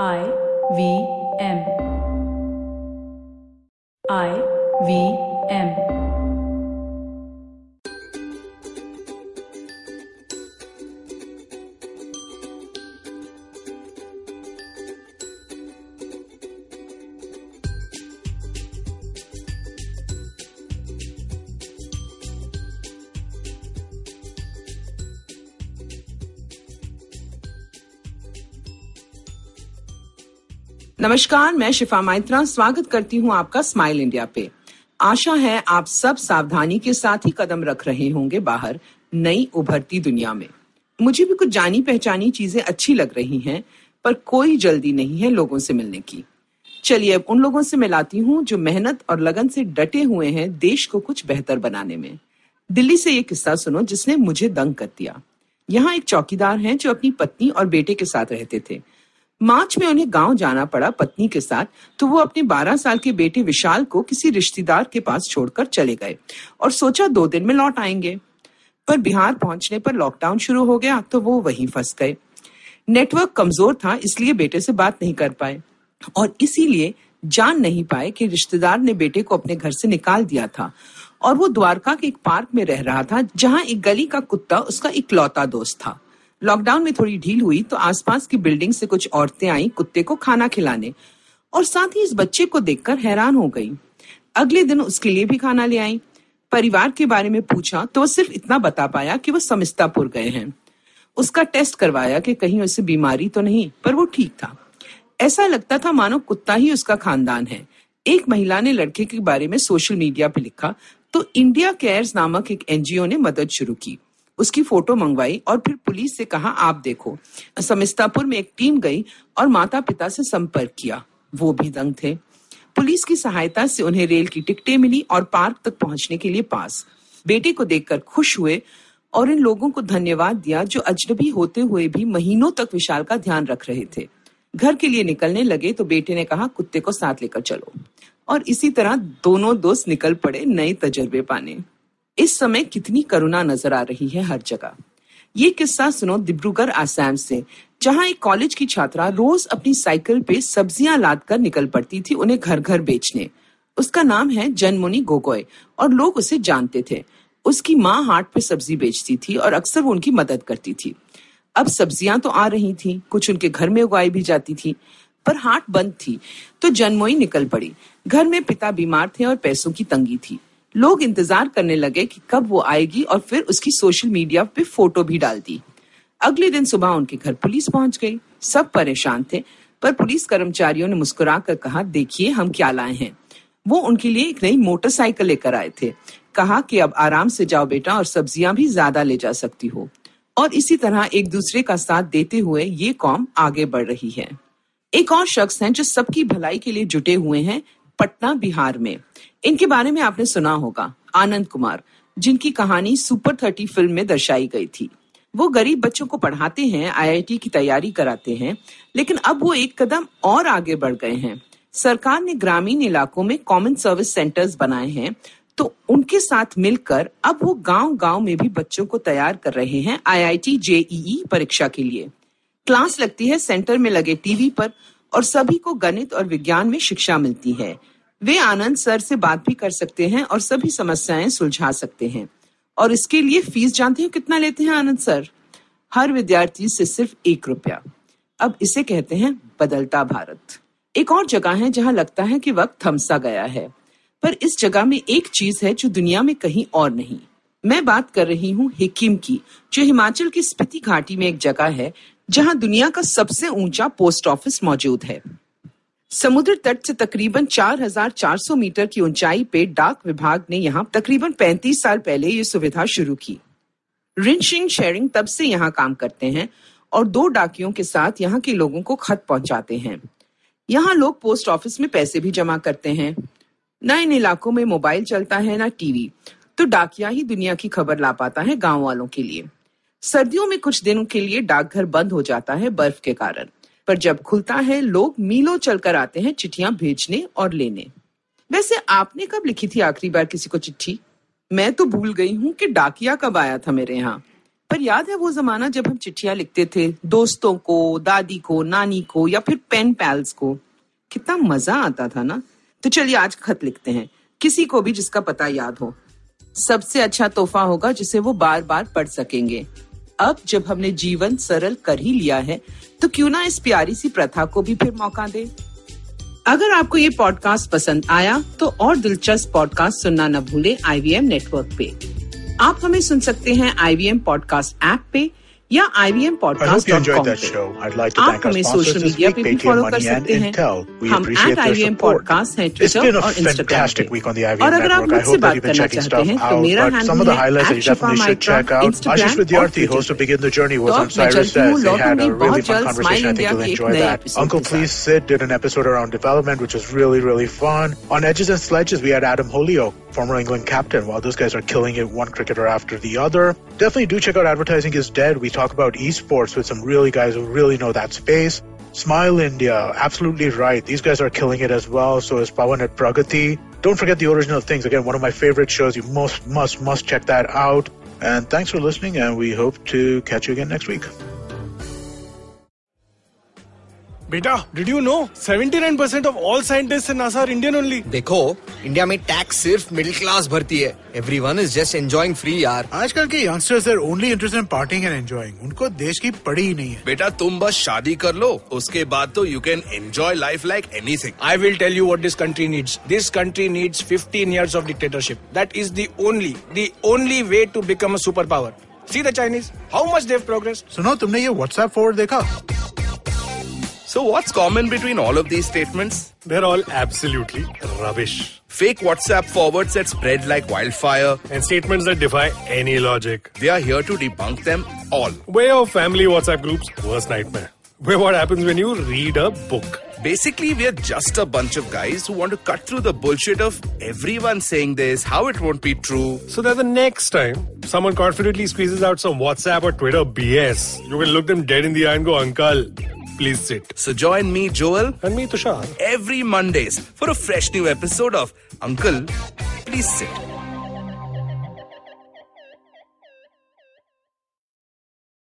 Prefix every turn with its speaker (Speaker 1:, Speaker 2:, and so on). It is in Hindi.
Speaker 1: I V M. I V M.
Speaker 2: नमस्कार, मैं शिफा माइत्रा, स्वागत करती हूँ आपका स्माइल इंडिया पे। आशा है आप सब सावधानी के साथ ही कदम रख रहे होंगे बाहर नई उभरती दुनिया में। मुझे भी कुछ जानी पहचानी चीज़ें अच्छी लग रही हैं, पर कोई जल्दी नहीं है लोगों से मिलने की। चलिए अब उन लोगों से मिलाती हूँ जो मेहनत और लगन से डटे हुए हैं देश को कुछ बेहतर बनाने में। दिल्ली से ये किस्सा सुनो जिसने मुझे दंग कर दिया। यहाँ एक चौकीदार हैं जो अपनी पत्नी और बेटे के साथ रहते थे। मार्च में उन्हें गाँव जाना पड़ा पत्नी के साथ तो वो अपने 12 साल के बेटे विशाल को किसी रिश्तेदार के पास छोड़कर चले गए और सोचा दो दिन में लौट आएँगे। पर बिहार पहुँचने पर लॉकडाउन शुरू हो गया तो वो वहीं फंस गए। नेटवर्क कमज़ोर था, इसलिए बेटे से बात नहीं कर पाए। और इसीलिए जान नहीं पाए कि रिश्तेदार ने बेटे को अपने घर से निकाल दिया था। और वो द्वारका के एक पार्क में रह रहा था, जहाँ एक गली का कुत्ता, उसका इकलौता दोस्त था। लॉकडाउन में थोड़ी ढील हुई तो आसपास की बिल्डिंग से कुछ औरतें आई कुत्ते को खाना खिलाने और साथ ही इस बच्चे को देखकर हैरान हो गई। अगले दिन उसके लिए भी खाना ले आई। परिवार के बारे में पूछा तो वो सिर्फ़ इतना बता पाया कि वो समिस्तापुर गए हैं। उसका टेस्ट करवाया कि कहीं उसे बीमारी तो नहीं, पर वो ठीक था। ऐसा लगता था मानो कुत्ता ही उसका खानदान है। एक महिला ने लड़के के बारे में सोशल मीडिया पर लिखा तो इंडिया केयर्स नामक एक एनजीओ ने मदद शुरू की। उसकी फ़ोटो मंगवाई और फिर पुलिस से कहा, आप देखो। समिस्तापुर में एक टीम गई और माता पिता से संपर्क किया। वो भी दंग थे। पुलिस की सहायता से उन्हें रेल की टिकटें मिली और पार्क तक पहुँचने के लिए पास। बेटे को देखकर खुश हुए और इन लोगों को धन्यवाद दिया जो अजनबी होते हुए भी महीनों तक विशाल का ध्यान रख रहे थे। घर के लिए निकलने लगे तो बेटे ने कहा, कुत्ते को साथ लेकर चलो। और इसी तरह दोनों दोस्त निकल पड़े नए तजर्बे पाने। इस समय कितनी करुणा नज़र आ रही है हर जगह। ये किस्सा सुनो डिब्रूगढ़ आसाम से, जहाँ एक कॉलेज की छात्रा रोज अपनी साइकिल पे सब्ज़ियाँ लाद कर निकल पड़ती थी उन्हें घर घर बेचने। उसका नाम है जनमुनि गोगोय और लोग उसे जानते थे। उसकी माँ हाट पे सब्ज़ी बेचती थी और अक्सर वो उनकी मदद करती थी। अब सब्ज़ियाँ तो आ रही थी, कुछ उनके घर में उगाई भी जाती थी, पर हाट बंद थी तो जनमोई निकल पड़ी। घर में पिता बीमार थे और पैसों की तंगी थी। लोग इंतज़ार करने लगे कि कब वो आएगी और फिर उसकी सोशल मीडिया पे फ़ोटो भी डाल दी अगले दिन सुबह उनके घर पुलिस पहुँच गई। सब परेशान थे, पर पुलिस कर्मचारियों ने मुस्कुरा कर कहा, देखिए, हम क्या लाए हैं। वो उनके लिए एक नई मोटरसाइकिल लेकर आए थे। कहा कि, अब आराम से जाओ बेटा और सब्ज़ियाँ भी ज़्यादा ले जा सकती हो। और इसी तरह एक दूसरे का साथ देते हुए ये कौम आगे बढ़ रही है। एक और शख्स हैं जो सबकी भलाई के लिए जुटे हुए हैं पटना, बिहार में। इनके बारे में आपने सुना होगा। आनंद कुमार, जिनकी कहानी सुपर थर्टी फ़िल्म में दर्शाई गई थी। वो गरीब बच्चों को पढ़ाते हैं, आईआईटी की तैयारी कराते हैं, लेकिन अब वो एक कदम और आगे बढ़ गए हैं। सरकार ने ग्रामीण इलाकों में कॉमन सर्विस सेंटर्स बनाए हैं तो उनके साथ मिलकर अब वो गाँव गाँव में भी बच्चों को तैयार कर रहे हैं आईआईटी जेईई परीक्षा के लिए। क्लास लगती है सेंटर में लगे टीवी पर और सभी को गणित और विज्ञान में शिक्षा मिलती है। वे आनंद सर से बात भी कर सकते हैं और सभी समस्याएँ सुलझा सकते हैं। और इसके लिए फ़ीस जानते हो, कितना लेते हैं आनंद सर? हर विद्यार्थी से सिर्फ़ एक रुपया। अब इसे कहते हैं बदलता भारत। एक और जगह है जहाँ लगता है कि वक्त थमसा गया है। पर इस जगह में एक चीज़ है जो दुनिया में कहीं और नहीं। मैं बात कर रही हूँ हिकिम की, जो हिमाचल की स्पीति घाटी में एक जगह है जहाँ दुनिया का सबसे ऊँचा पोस्ट ऑफ़िस मौजूद है। समुद्र तट से तकरीबन 4,400 मीटर की ऊंचाई पे डाक विभाग ने यहाँ तकरीबन 35 साल पहले ये सुविधा शुरू की। रिंशिंग शेयरिंग तब से यहाँ काम करते हैं और दो डाकियों के साथ यहाँ के लोगों को खत पहुंचाते हैं। यहाँ लोग पोस्ट ऑफ़िस में पैसे भी जमा करते हैं। न इन इलाकों में मोबाइल चलता है ना टीवी। तो डाकिया ही दुनिया की खबर ला पाता है गाँव वालों के लिए। सर्दियों में कुछ दिनों के लिए डाकघर बंद हो जाता है बर्फ़ के कारण। पर जब खुलता है, लोग मीलों चलकर आते हैं चिट्ठियाँ भेजने और लेने। वैसे आपने कब लिखी थी आखिरी बार किसी को चिट्ठी? मैं तो भूल गई हूँ कि डाकिया कब आया था मेरे यहाँ। पर याद है वो जमाना जब हम चिट्ठियाँ लिखते थे, दोस्तों को, दादी को, नानी को या फिर पेन पैल्स को। कितना मज़ा आता था ना? तो चलिए आज खत लिखते हैं। किसी को भी जिसका पता याद हो। सबसे अच्छा तोहफा होगा जिसे वो बार बार पढ़ सकेंगे। अब जब हमने जीवन सरल कर ही लिया है तो क्यों ना इस प्यारी सी प्रथा को भी फिर मौका दे? अगर आपको ये पॉडकास्ट पसंद आया तो और दिलचस्प पॉडकास्ट सुनना न भूले आईवीएम नेटवर्क पे। आप हमें सुन सकते हैं आईवीएम पॉडकास्ट ऐप पे या IVM
Speaker 3: I hope
Speaker 2: podcast
Speaker 3: you
Speaker 2: dot
Speaker 3: enjoyed
Speaker 2: com
Speaker 3: that
Speaker 2: पे
Speaker 3: show. I'd like to
Speaker 2: आप
Speaker 3: thank our
Speaker 2: हमें
Speaker 3: sponsors
Speaker 2: social
Speaker 3: this
Speaker 2: media
Speaker 3: week,
Speaker 2: पे भी
Speaker 3: Paytm
Speaker 2: फॉलो कर
Speaker 3: Money and
Speaker 2: सकते हैं
Speaker 3: Intel. We
Speaker 2: हम
Speaker 3: appreciate
Speaker 2: at
Speaker 3: their
Speaker 2: IVM
Speaker 3: support.
Speaker 2: Podcast हैं
Speaker 3: It's
Speaker 2: ट्विटर
Speaker 3: been a
Speaker 2: और इंस्टाग्राम
Speaker 3: fantastic
Speaker 2: पे
Speaker 3: week on the IVM
Speaker 2: और अगर आप
Speaker 3: network. I
Speaker 2: मुझसे
Speaker 3: hope that
Speaker 2: बात
Speaker 3: you've been
Speaker 2: करना
Speaker 3: checking
Speaker 2: चाहते हैं
Speaker 3: stuff
Speaker 2: तो
Speaker 3: out.
Speaker 2: मेरा
Speaker 3: But some of
Speaker 2: handle
Speaker 3: the
Speaker 2: है
Speaker 3: highlights that you definitely should check out. Ashish Vidyarthi, host of Begin the Journey, was on
Speaker 2: तो मैं
Speaker 3: Cyrus
Speaker 2: चलती हूँ
Speaker 3: Says. They had
Speaker 2: लौटूंगी
Speaker 3: a
Speaker 2: बहुत
Speaker 3: really fun
Speaker 2: जल्द smile
Speaker 3: conversation. I think
Speaker 2: India
Speaker 3: you'll
Speaker 2: के एक
Speaker 3: enjoy
Speaker 2: नए
Speaker 3: that.
Speaker 2: एपिसोड
Speaker 3: Uncle
Speaker 2: के साथ
Speaker 3: Please Sid did an episode around development, which was really, really fun. On Edges and Sledges, we had Adam Holyoke, former England captain. While those guys are killing it, one cricketer after the other. Definitely do check out Advertising is Dead. We talk about esports with some really guys who really know that space. Smile India, absolutely right. These guys are killing it as well. So is Pawan at Pragati. Don't forget the original things. Again, one of my favorite shows. You must, must, must check that out. And thanks for listening. And we hope to catch you again next week.
Speaker 4: बेटा did you know 79% of all scientist in NASA are Indian only
Speaker 5: देखो इंडिया में टैक्स सिर्फ़ मिडिल क्लास भरती है everyone is just enjoying free यार
Speaker 3: आजकल के youngsters are only interested in partying and enjoying उनको देश की पड़ी ही नहीं है
Speaker 6: बेटा तुम बस शादी कर लो उसके बाद तो you can enjoy life like anything
Speaker 4: I will tell you what this country needs. This country needs 15 years of dictatorship. That is the only, the only way to become a superpower. See the Chinese, how much they've progressed.
Speaker 3: सुनो तुमने ये व्हाट्सएप फॉरवर्ड देखा
Speaker 6: So what's common between all of these statements?
Speaker 7: They're all absolutely rubbish.
Speaker 6: Fake WhatsApp forwards that spread like wildfire.
Speaker 7: And statements that defy any logic.
Speaker 6: They are here to debunk them all.
Speaker 7: Way of family WhatsApp groups, worst nightmare. Where what happens when you read a book.
Speaker 6: Basically, we're just a bunch of guys who want to cut through the bullshit of everyone saying this, how it won't be true.
Speaker 7: So that the next time someone confidently squeezes out some WhatsApp or Twitter BS, you can look them dead in the eye and go, Uncle, please sit.
Speaker 6: So join me, Joel,
Speaker 7: And me, Tushar.
Speaker 6: every Mondays for a fresh new episode of Uncle, Please Sit.